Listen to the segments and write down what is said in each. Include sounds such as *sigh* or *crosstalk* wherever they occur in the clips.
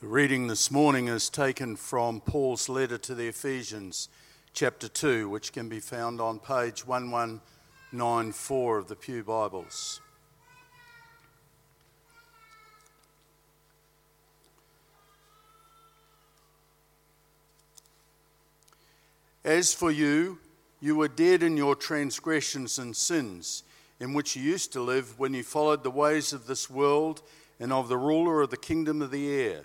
The reading this morning is taken from Paul's letter to the Ephesians, chapter 2, which can be found on page 1194 of the Pew Bibles. As for you, you were dead in your transgressions and sins, in which you used to live when you followed the ways of this world and of the ruler of the kingdom of the air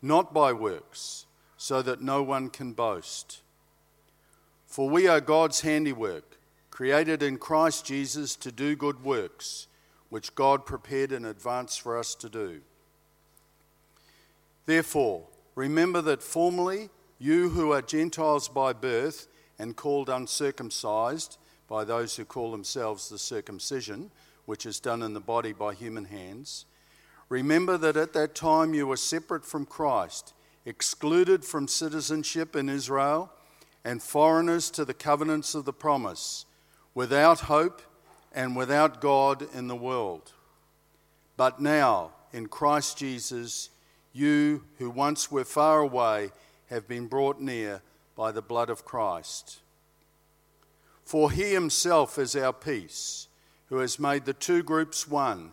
not by works, so that no one can boast. For we are God's handiwork, created in Christ Jesus to do good works, which God prepared in advance for us to do. Therefore, remember that formerly you who are Gentiles by birth and called uncircumcised by those who call themselves the circumcision, which is done in the body by human hands, Remember that at that time you were separate from Christ, excluded from citizenship in Israel, and foreigners to the covenants of the promise, without hope and without God in the world. But now, in Christ Jesus, you who once were far away have been brought near by the blood of Christ. For he himself is our peace, who has made the two groups one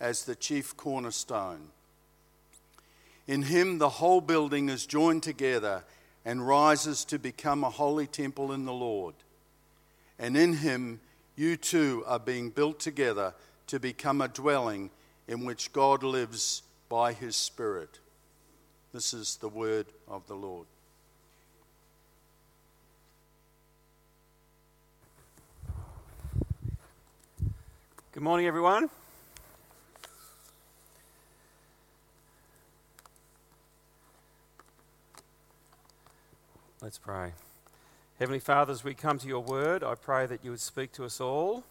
as the chief cornerstone. In him, the whole building is joined together and rises to become a holy temple in the Lord. And in him, you too are being built together to become a dwelling in which God lives by his Spirit. This is the word of the Lord. Good morning, everyone. Let's pray. Heavenly Father, as we come to your word, I pray that you would speak to us all,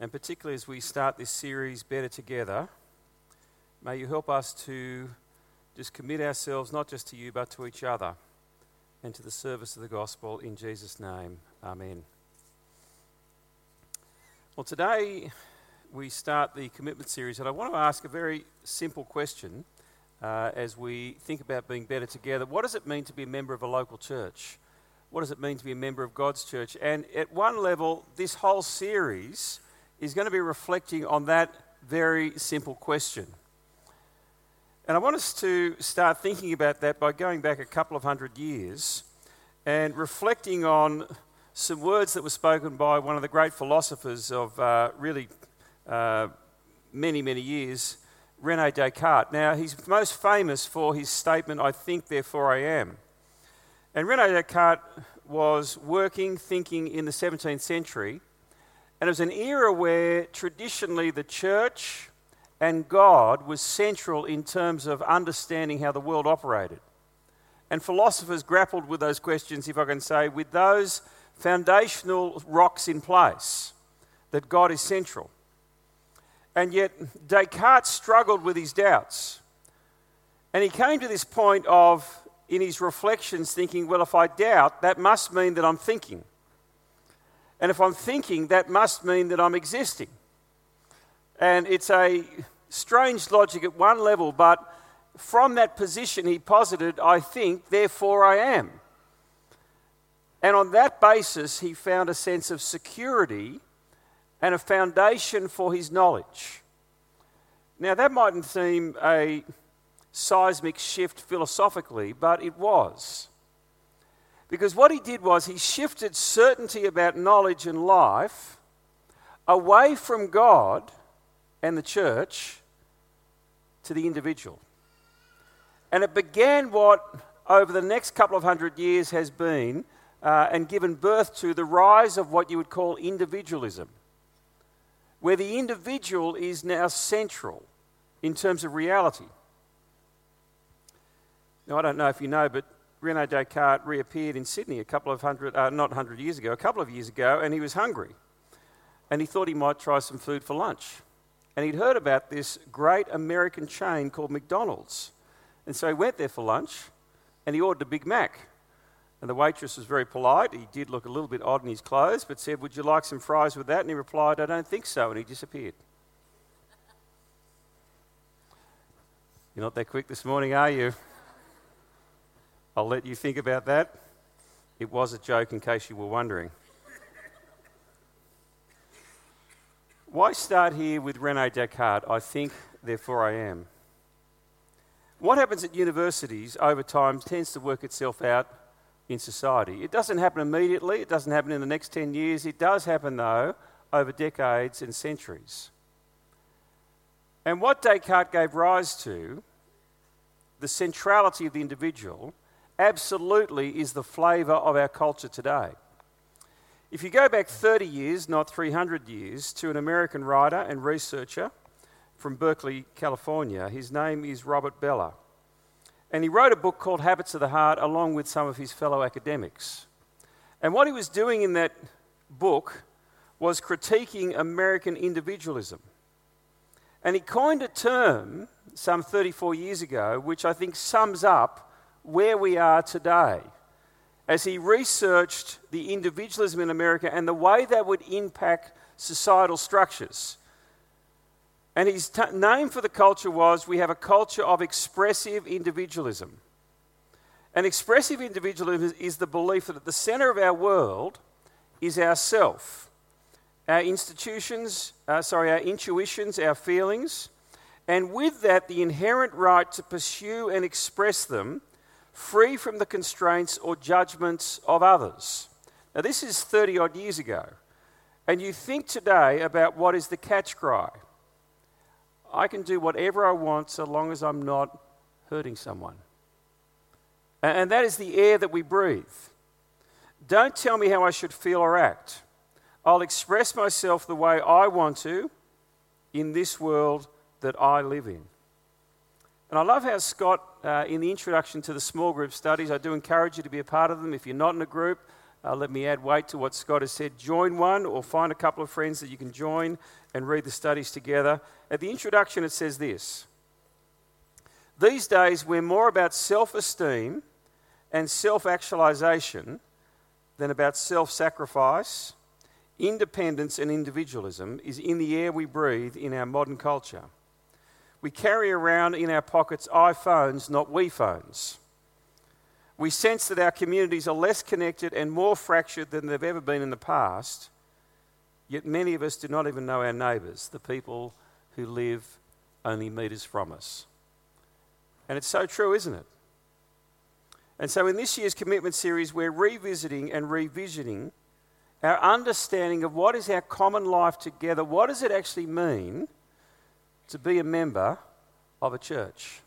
and particularly as we start this series, Better Together, may you help us to just commit ourselves not just to you, but to each other and to the service of the gospel in Jesus' name. Amen. Well, today we start the commitment series, and I want to ask a very simple question uh, as we think about being better together. What does it mean to be a member of a local church? What does it mean to be a member of God's church? And at one level, this whole series is going to be reflecting on that very simple question. And I want us to start thinking about that by going back a couple of hundred years and reflecting on some words that were spoken by one of the great philosophers of uh, really uh, many, many years, Rene Descartes. Now, he's most famous for his statement, I think, therefore I am. And Rene Descartes was working, thinking in the 17th century, and it was an era where traditionally the church and God was central in terms of understanding how the world operated. And philosophers grappled with those questions, if I can say, with those foundational rocks in place that God is central. And yet, Descartes struggled with his doubts. And he came to this point of, in his reflections, thinking, well, if I doubt, that must mean that I'm thinking. And if I'm thinking, that must mean that I'm existing. And it's a strange logic at one level, but from that position, he posited, I think, therefore I am. And on that basis, he found a sense of security and a foundation for his knowledge. Now, that mightn't seem a seismic shift philosophically, but it was. Because what he did was he shifted certainty about knowledge and life away from God and the church to the individual. And it began what, over the next couple of hundred years, has been uh, and given birth to the rise of what you would call individualism, where the individual is now central in terms of reality. Now, I don't know if you know, but Rene Descartes reappeared in Sydney a couple of hundred, uh, not hundred years ago, a couple of years ago, and he was hungry. And he thought he might try some food for lunch. And he'd heard about this great American chain called McDonald's. And so he went there for lunch and he ordered a Big Mac. And the waitress was very polite. He did look a little bit odd in his clothes, but said, Would you like some fries with that? And he replied, I don't think so. And he disappeared. You're not that quick this morning, are you? I'll let you think about that. It was a joke in case you were wondering. Why start here with Rene Descartes? I think, therefore I am. What happens at universities over time tends to work itself out in society. It doesn't happen immediately, it doesn't happen in the next 10 years. It does happen, though, over decades and centuries. And what Descartes gave rise to, the centrality of the individual, absolutely is the flavour of our culture today. If you go back 30 years, not 300 years, to an American writer and researcher from Berkeley, California, his name is Robert Bellah. And he wrote a book called Habits of the Heart along with some of his fellow academics. And what he was doing in that book was critiquing American individualism. And he coined a term some 34 years ago, which I think sums up where we are today. As he researched the individualism in America and the way that would impact societal structures. And his t- name for the culture was we have a culture of expressive individualism. And expressive individualism is the belief that at the center of our world is ourself, our institutions, uh, sorry, our intuitions, our feelings, and with that, the inherent right to pursue and express them free from the constraints or judgments of others. Now, this is 30 odd years ago. And you think today about what is the catch cry. I can do whatever I want so long as I'm not hurting someone. And that is the air that we breathe. Don't tell me how I should feel or act. I'll express myself the way I want to in this world that I live in. And I love how Scott, uh, in the introduction to the small group studies, I do encourage you to be a part of them. If you're not in a group, uh, let me add weight to what Scott has said. Join one or find a couple of friends that you can join and read the studies together. At the introduction, it says this These days, we're more about self esteem and self actualization than about self sacrifice. Independence and individualism is in the air we breathe in our modern culture. We carry around in our pockets iPhones, not we phones. We sense that our communities are less connected and more fractured than they've ever been in the past. Yet many of us do not even know our neighbours, the people who live only metres from us. And it's so true, isn't it? And so, in this year's commitment series, we're revisiting and revisiting our understanding of what is our common life together. What does it actually mean to be a member of a church.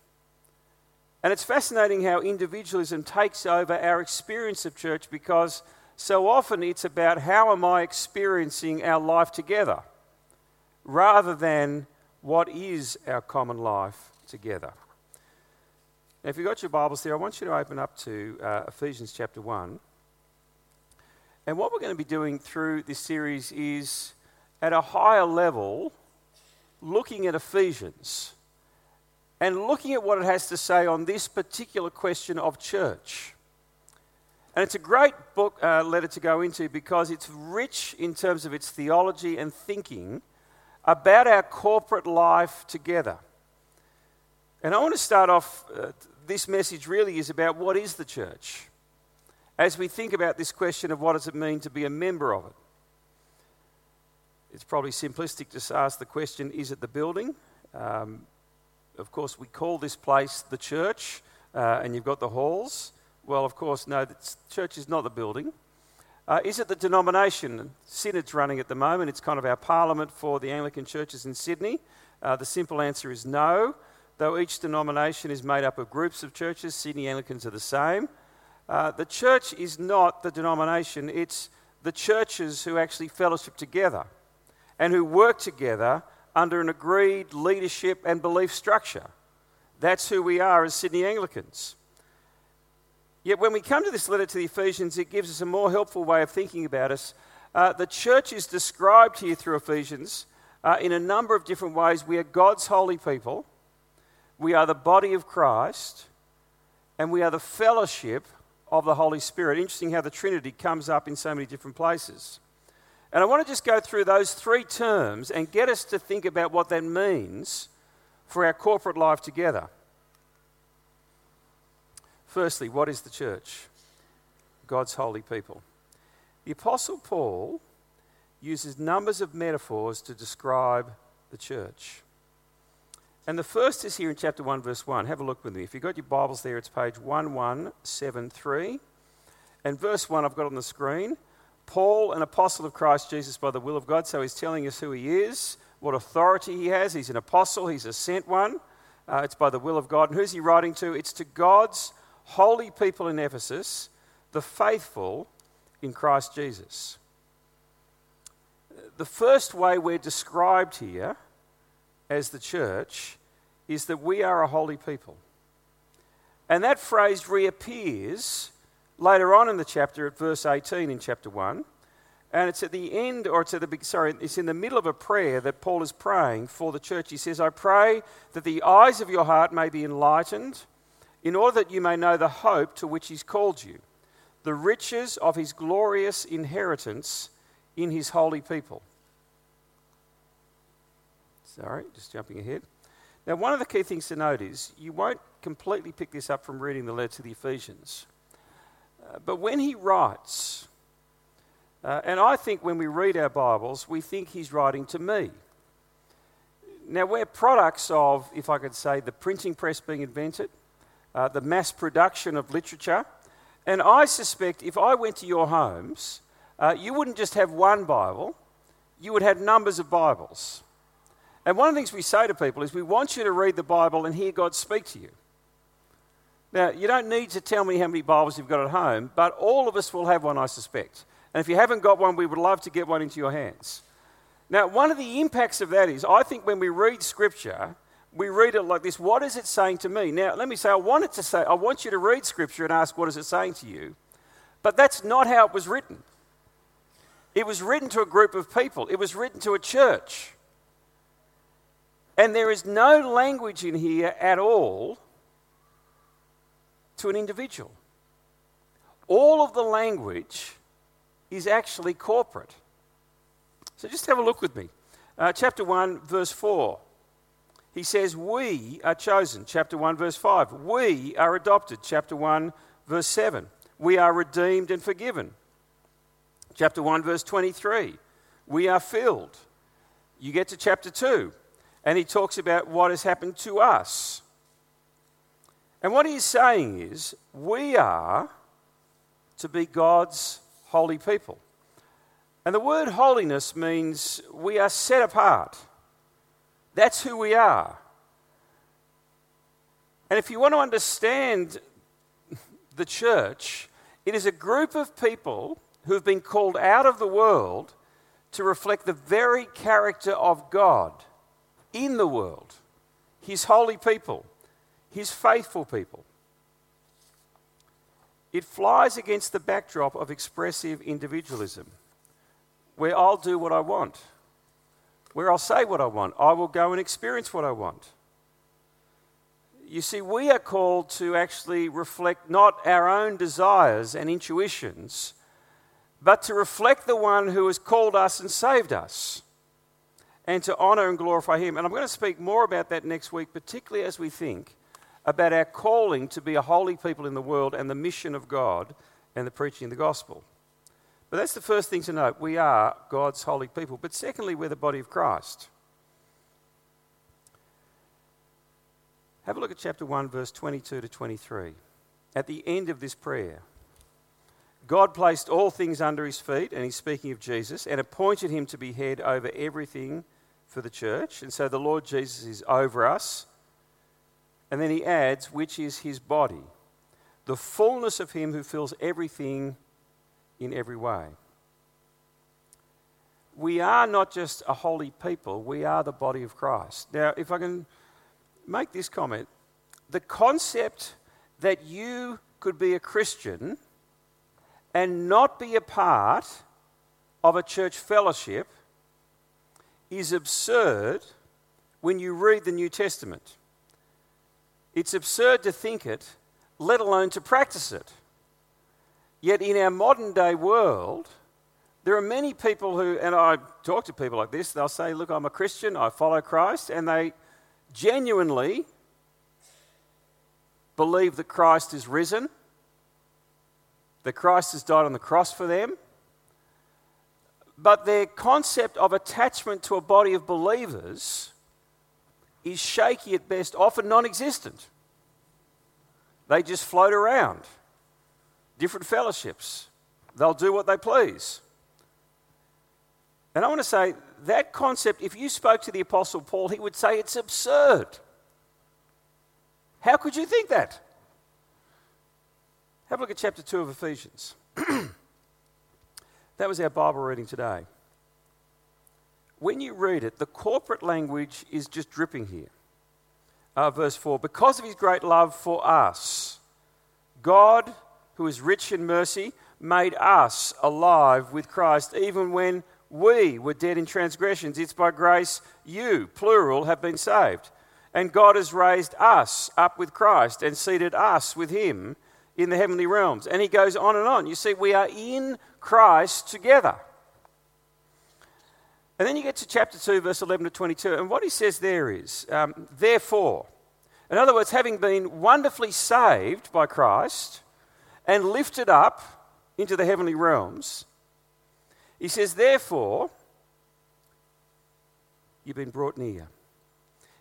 And it's fascinating how individualism takes over our experience of church because so often it's about how am I experiencing our life together rather than what is our common life together. Now, if you've got your Bibles there, I want you to open up to uh, Ephesians chapter 1. And what we're going to be doing through this series is, at a higher level, looking at Ephesians and looking at what it has to say on this particular question of church. And it's a great book uh, letter to go into because it's rich in terms of its theology and thinking about our corporate life together. And I want to start off, uh, this message really is about what is the church as we think about this question of what does it mean to be a member of it. It's probably simplistic to ask the question is it the building? Um, of course, we call this place the church, uh, and you've got the halls. Well, of course, no, the church is not the building. Uh, is it the denomination? Synod's running at the moment. It's kind of our parliament for the Anglican churches in Sydney. Uh, the simple answer is no, though each denomination is made up of groups of churches. Sydney Anglicans are the same. Uh, the church is not the denomination, it's the churches who actually fellowship together and who work together under an agreed leadership and belief structure. That's who we are as Sydney Anglicans. Yet when we come to this letter to the Ephesians, it gives us a more helpful way of thinking about us. Uh, the church is described here through Ephesians uh, in a number of different ways. We are God's holy people, we are the body of Christ, and we are the fellowship of the Holy Spirit. Interesting how the Trinity comes up in so many different places. And I want to just go through those three terms and get us to think about what that means for our corporate life together. Firstly, what is the church? God's holy people. The Apostle Paul uses numbers of metaphors to describe the church. And the first is here in chapter 1, verse 1. Have a look with me. If you've got your Bibles there, it's page 1173. And verse 1, I've got on the screen. Paul, an apostle of Christ Jesus by the will of God. So he's telling us who he is, what authority he has. He's an apostle, he's a sent one. Uh, it's by the will of God. And who's he writing to? It's to God's holy people in Ephesus, the faithful in Christ Jesus. The first way we're described here as the church is that we are a holy people. And that phrase reappears later on in the chapter at verse 18 in chapter 1. And it's at the end, or it's at the sorry, it's in the middle of a prayer that Paul is praying for the church. He says, I pray that the eyes of your heart may be enlightened in order that you may know the hope to which he's called you, the riches of his glorious inheritance in his holy people. Sorry, just jumping ahead. Now, one of the key things to note is you won't completely pick this up from reading the letter to the Ephesians. Uh, but when he writes, uh, and I think when we read our Bibles, we think he's writing to me. Now, we're products of, if I could say, the printing press being invented, uh, the mass production of literature. And I suspect if I went to your homes, uh, you wouldn't just have one Bible, you would have numbers of Bibles. And one of the things we say to people is we want you to read the Bible and hear God speak to you. Now, you don't need to tell me how many Bibles you've got at home, but all of us will have one, I suspect. And if you haven't got one, we would love to get one into your hands. Now, one of the impacts of that is I think when we read Scripture, we read it like this what is it saying to me? Now, let me say, I want it to say, I want you to read Scripture and ask, what is it saying to you? But that's not how it was written. It was written to a group of people, it was written to a church. And there is no language in here at all to an individual. All of the language is actually corporate. So just have a look with me. Uh, chapter 1, verse 4 he says, We are chosen, chapter 1, verse 5. We are adopted, chapter 1, verse 7. We are redeemed and forgiven. Chapter 1, verse 23. We are filled. You get to chapter 2, and he talks about what has happened to us. And what he's saying is, we are to be God's holy people. And the word holiness means we are set apart. That's who we are. And if you want to understand the church, it is a group of people who've been called out of the world to reflect the very character of God in the world, His holy people, His faithful people. It flies against the backdrop of expressive individualism, where I'll do what I want, where I'll say what I want, I will go and experience what I want. You see, we are called to actually reflect not our own desires and intuitions, but to reflect the one who has called us and saved us, and to honour and glorify him. And I'm going to speak more about that next week, particularly as we think about our calling to be a holy people in the world and the mission of God and the preaching of the gospel. But that's the first thing to note. We are God's holy people. But secondly, we're the body of Christ. Have a look at chapter 1, verse 22 to 23. At the end of this prayer, God placed all things under his feet, and he's speaking of Jesus, and appointed him to be head over everything for the church. And so the Lord Jesus is over us and then he adds, which is his body, the fullness of him who fills everything in every way. We are not just a holy people, we are the body of Christ. Now, if I can make this comment, the concept that you could be a Christian and not be a part of a church fellowship is absurd when you read the New Testament. It's absurd to think it, let alone to practice it. Yet in our modern day world, there are many people who, and I talk to people like this, they'll say, Look, I'm a Christian, I follow Christ, and they genuinely believe that Christ is risen, that Christ has died on the cross for them. But their concept of attachment to a body of believers is shaky at best, often non existent. They just float around, different fellowships. They'll do what they please. And I want to say that concept, if you spoke to the Apostle Paul, he would say it's absurd. How could you think that? Have a look at chapter 2 of Ephesians. *clears throat* that was our Bible reading today when you read it, the corporate language is just dripping here. Uh, verse 4 Because of his great love for us, God, who is rich in mercy, made us alive with Christ even when we were dead in transgressions. It's by grace you, plural, have been saved. And God has raised us up with Christ and seated us with him in the heavenly realms. And he goes on and on. You see, we are in Christ together. And then you get to chapter 2, verse 11 to 22, and what he says there is, um, therefore, in other words, having been wonderfully saved by Christ and lifted up into the heavenly realms, he says, therefore, you've been brought near.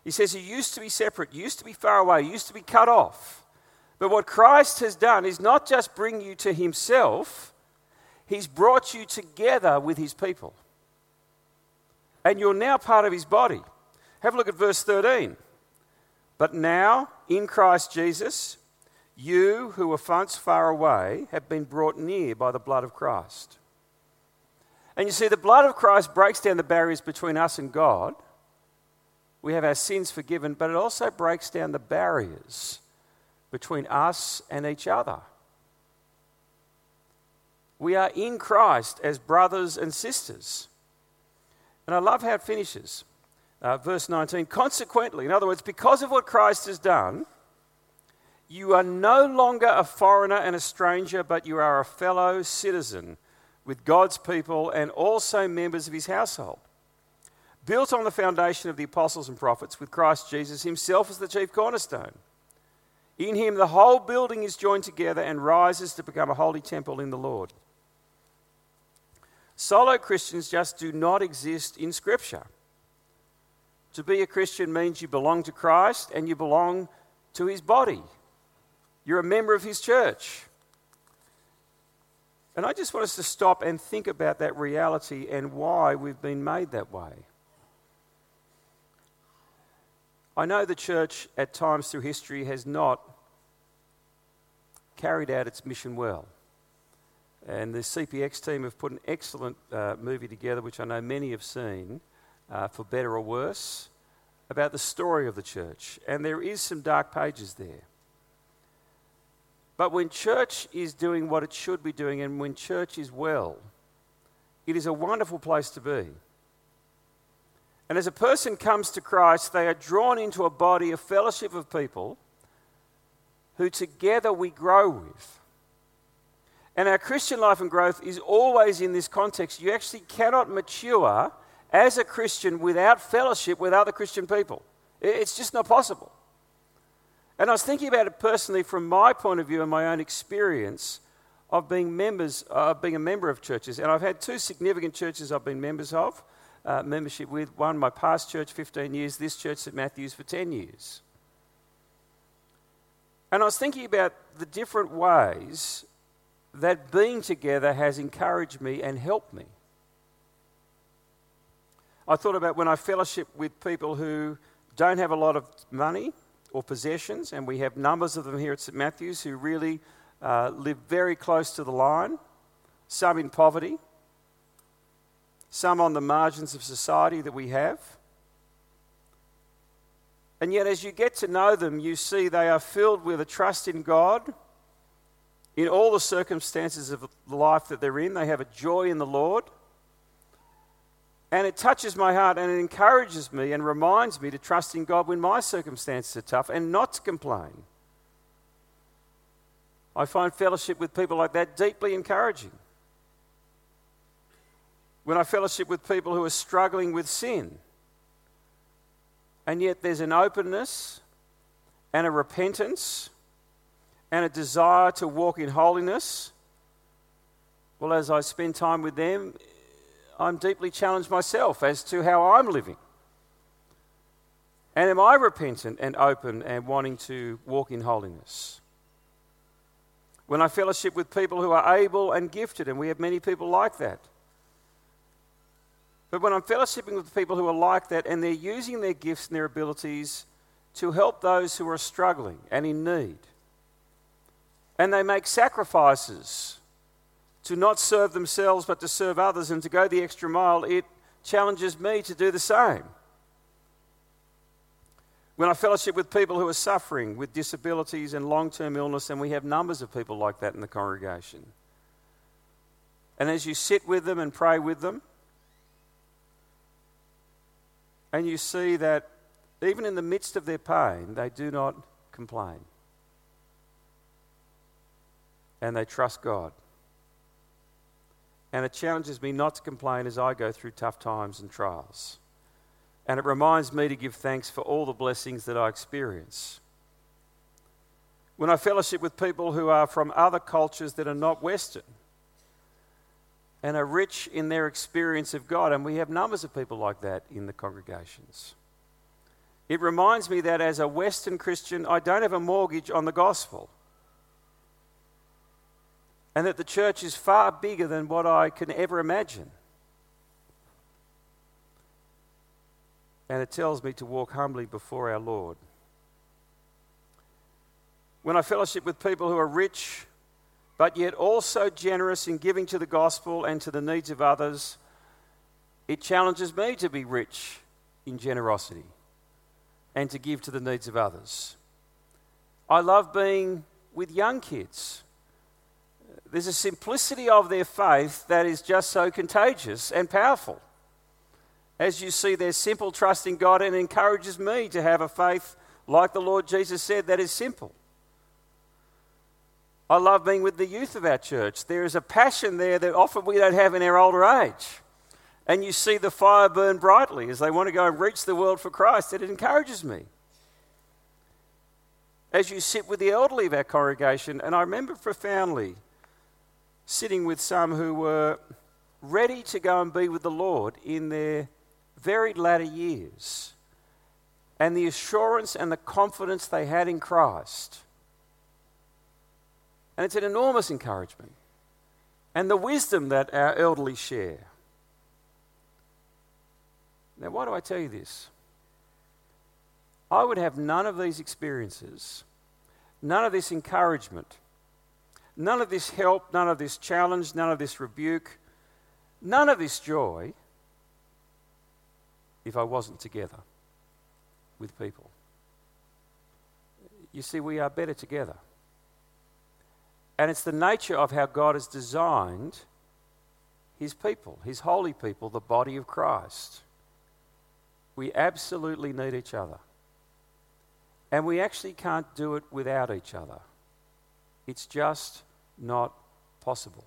He says, you used to be separate, you used to be far away, you used to be cut off. But what Christ has done is not just bring you to himself, he's brought you together with his people and you're now part of his body. Have a look at verse 13. But now, in Christ Jesus, you who were once far away have been brought near by the blood of Christ. And you see, the blood of Christ breaks down the barriers between us and God. We have our sins forgiven, but it also breaks down the barriers between us and each other. We are in Christ as brothers and sisters. And I love how it finishes. Uh, verse 19. Consequently, in other words, because of what Christ has done, you are no longer a foreigner and a stranger, but you are a fellow citizen with God's people and also members of his household. Built on the foundation of the apostles and prophets, with Christ Jesus himself as the chief cornerstone. In him, the whole building is joined together and rises to become a holy temple in the Lord. Solo Christians just do not exist in Scripture. To be a Christian means you belong to Christ and you belong to his body. You're a member of his church. And I just want us to stop and think about that reality and why we've been made that way. I know the church at times through history has not carried out its mission well. And the CPX team have put an excellent uh, movie together, which I know many have seen, uh, for better or worse, about the story of the church. And there is some dark pages there. But when church is doing what it should be doing, and when church is well, it is a wonderful place to be. And as a person comes to Christ, they are drawn into a body, a fellowship of people who together we grow with. And our Christian life and growth is always in this context. You actually cannot mature as a Christian without fellowship with other Christian people. It's just not possible. And I was thinking about it personally from my point of view and my own experience of being members, of uh, being a member of churches. And I've had two significant churches I've been members of, uh, membership with. One, my past church, 15 years. This church, St Matthews, for 10 years. And I was thinking about the different ways that being together has encouraged me and helped me. I thought about when I fellowship with people who don't have a lot of money or possessions, and we have numbers of them here at St Matthews who really uh, live very close to the line, some in poverty, some on the margins of society that we have. And yet, as you get to know them, you see they are filled with a trust in God. In all the circumstances of life that they're in, they have a joy in the Lord. And it touches my heart and it encourages me and reminds me to trust in God when my circumstances are tough and not to complain. I find fellowship with people like that deeply encouraging. When I fellowship with people who are struggling with sin, and yet there's an openness and a repentance and a desire to walk in holiness. Well, as I spend time with them, I'm deeply challenged myself as to how I'm living. And am I repentant and open and wanting to walk in holiness? When I fellowship with people who are able and gifted, and we have many people like that, but when I'm fellowshipping with people who are like that and they're using their gifts and their abilities to help those who are struggling and in need, and they make sacrifices to not serve themselves but to serve others and to go the extra mile, it challenges me to do the same. When I fellowship with people who are suffering with disabilities and long term illness, and we have numbers of people like that in the congregation, and as you sit with them and pray with them, and you see that even in the midst of their pain, they do not complain. And they trust God. And it challenges me not to complain as I go through tough times and trials. And it reminds me to give thanks for all the blessings that I experience. When I fellowship with people who are from other cultures that are not Western, and are rich in their experience of God. And we have numbers of people like that in the congregations. It reminds me that as a Western Christian, I don't have a mortgage on the gospel. And that the church is far bigger than what I can ever imagine. And it tells me to walk humbly before our Lord. When I fellowship with people who are rich but yet also generous in giving to the gospel and to the needs of others, it challenges me to be rich in generosity and to give to the needs of others. I love being with young kids. There's a simplicity of their faith that is just so contagious and powerful. As you see their simple trust in God, and encourages me to have a faith like the Lord Jesus said that is simple. I love being with the youth of our church. There is a passion there that often we don't have in our older age. And you see the fire burn brightly as they want to go and reach the world for Christ. It encourages me. As you sit with the elderly of our congregation, and I remember profoundly sitting with some who were ready to go and be with the Lord in their very latter years, and the assurance and the confidence they had in Christ and it's an enormous encouragement. And the wisdom that our elderly share. Now, why do I tell you this? I would have none of these experiences, none of this encouragement, none of this help, none of this challenge, none of this rebuke, none of this joy if I wasn't together with people. You see, we are better together. And it's the nature of how God has designed his people, his holy people, the body of Christ. We absolutely need each other. And we actually can't do it without each other. It's just not possible.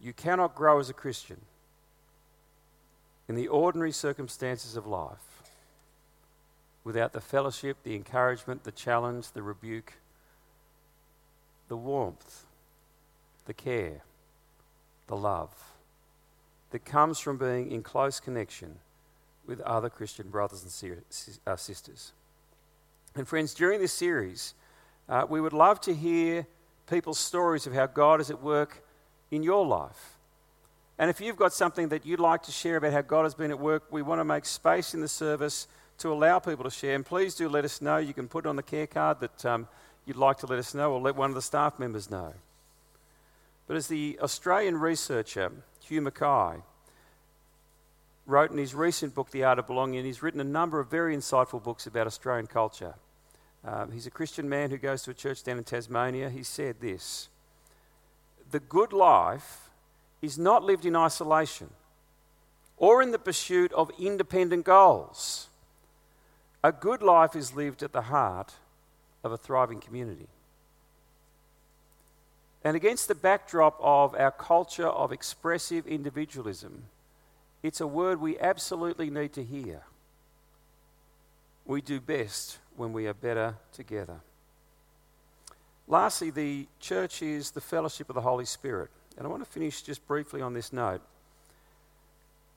You cannot grow as a Christian in the ordinary circumstances of life without the fellowship, the encouragement, the challenge, the rebuke, the warmth, the care, the love that comes from being in close connection with other Christian brothers and uh, sisters. And, friends, during this series, uh, we would love to hear people's stories of how God is at work in your life. And if you've got something that you'd like to share about how God has been at work, we want to make space in the service to allow people to share. And please do let us know. You can put it on the care card that um, you'd like to let us know, or let one of the staff members know. But as the Australian researcher Hugh Mackay wrote in his recent book, The Art of Belonging, he's written a number of very insightful books about Australian culture. Um, he's a Christian man who goes to a church down in Tasmania. He said this The good life is not lived in isolation or in the pursuit of independent goals. A good life is lived at the heart of a thriving community. And against the backdrop of our culture of expressive individualism, it's a word we absolutely need to hear. We do best when we are better together. Lastly, the church is the fellowship of the Holy Spirit. And I want to finish just briefly on this note.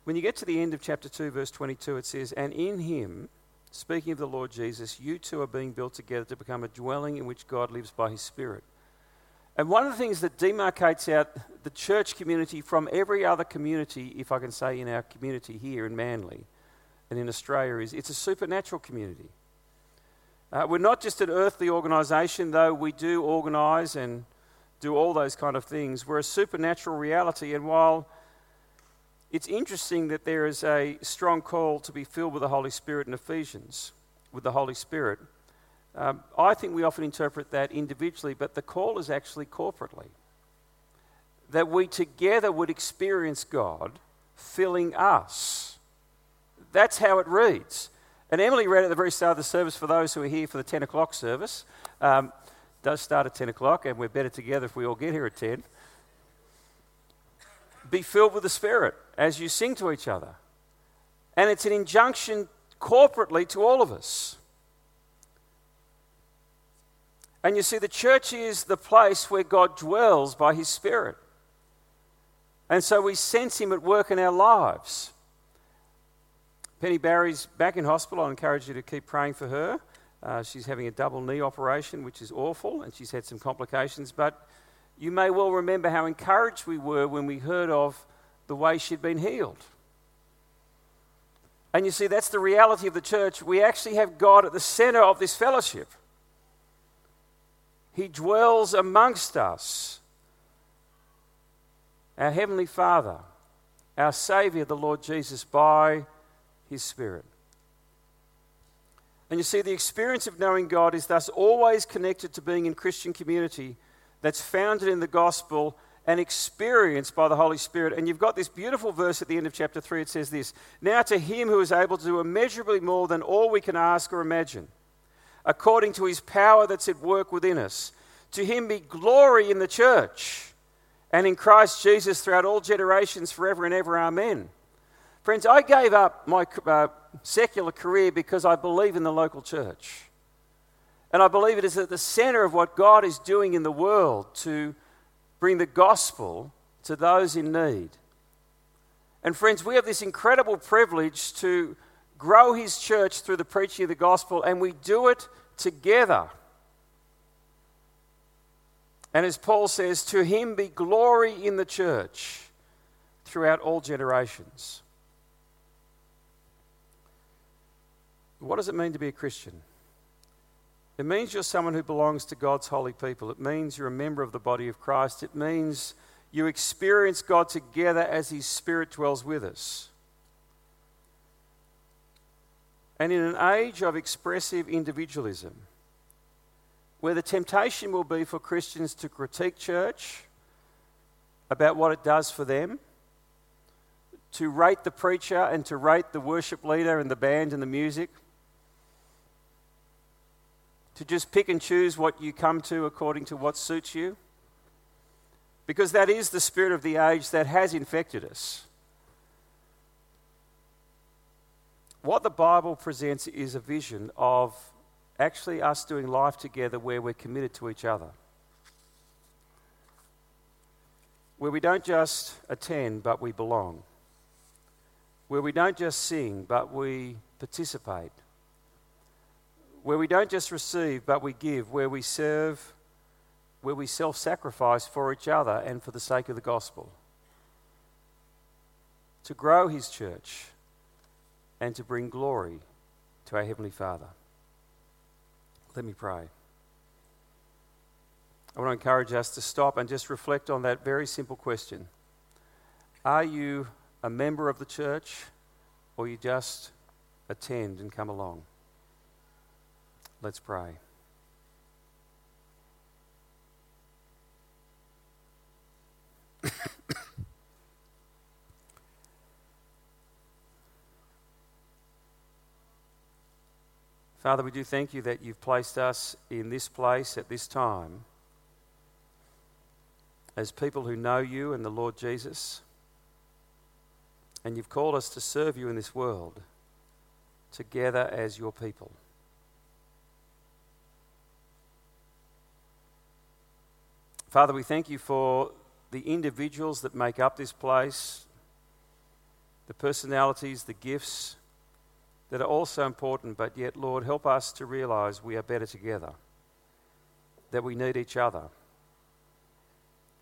When you get to the end of chapter 2, verse 22, it says, And in him, speaking of the Lord Jesus, you too are being built together to become a dwelling in which God lives by his Spirit. And one of the things that demarcates out the church community from every other community, if I can say in our community here in Manly and in Australia, is it's a supernatural community. Uh, we're not just an earthly organisation, though we do organise and do all those kind of things. We're a supernatural reality, and while it's interesting that there is a strong call to be filled with the Holy Spirit in Ephesians, with the Holy Spirit, um, I think we often interpret that individually, but the call is actually corporately. That we together would experience God filling us. That's how it reads. And Emily read at the very start of the service for those who are here for the 10 o'clock service. Um, does start at 10 o'clock, and we're better together if we all get here at 10. Be filled with the Spirit as you sing to each other. And it's an injunction corporately to all of us. And you see, the church is the place where God dwells by His Spirit. And so we sense Him at work in our lives. Penny Barry's back in hospital. I encourage you to keep praying for her. Uh, she's having a double knee operation, which is awful, and she's had some complications. But you may well remember how encouraged we were when we heard of the way she'd been healed. And you see, that's the reality of the church. We actually have God at the center of this fellowship. He dwells amongst us. Our Heavenly Father, our Saviour, the Lord Jesus, by His Spirit. And you see, the experience of knowing God is thus always connected to being in Christian community that's founded in the gospel and experienced by the Holy Spirit. And you've got this beautiful verse at the end of chapter 3. It says this Now to Him who is able to do immeasurably more than all we can ask or imagine according to his power that's at work within us. To him be glory in the church and in Christ Jesus throughout all generations, forever and ever. Amen. Friends, I gave up my uh, secular career because I believe in the local church. And I believe it is at the center of what God is doing in the world to bring the gospel to those in need. And friends, we have this incredible privilege to grow his church through the preaching of the gospel, and we do it together. And as Paul says, to him be glory in the church throughout all generations. What does it mean to be a Christian? It means you're someone who belongs to God's holy people. It means you're a member of the body of Christ. It means you experience God together as His Spirit dwells with us. And in an age of expressive individualism, where the temptation will be for Christians to critique church about what it does for them, to rate the preacher and to rate the worship leader and the band and the music, to just pick and choose what you come to according to what suits you. Because that is the spirit of the age that has infected us. What the Bible presents is a vision of actually us doing life together where we're committed to each other. Where we don't just attend, but we belong. Where we don't just sing, but we participate where we don't just receive, but we give, where we serve, where we self sacrifice for each other and for the sake of the gospel. To grow his church and to bring glory to our Heavenly Father. Let me pray. I want to encourage us to stop and just reflect on that very simple question Are you a member of the church or you just attend and come along? Let's pray. *coughs* Father, we do thank you that you've placed us in this place at this time as people who know you and the Lord Jesus. And you've called us to serve you in this world together as your people. Father, we thank you for the individuals that make up this place, the personalities, the gifts that are also important, but yet, Lord, help us to realize we are better together, that we need each other.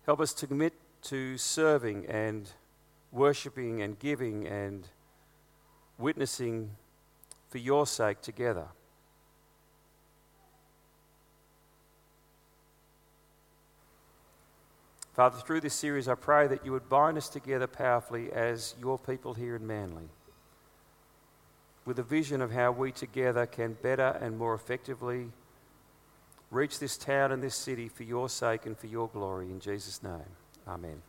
Help us to commit to serving and worshipping and giving and witnessing for your sake together. Father, through this series, I pray that you would bind us together powerfully as your people here in Manly, with a vision of how we together can better and more effectively reach this town and this city for your sake and for your glory. In Jesus' name, amen.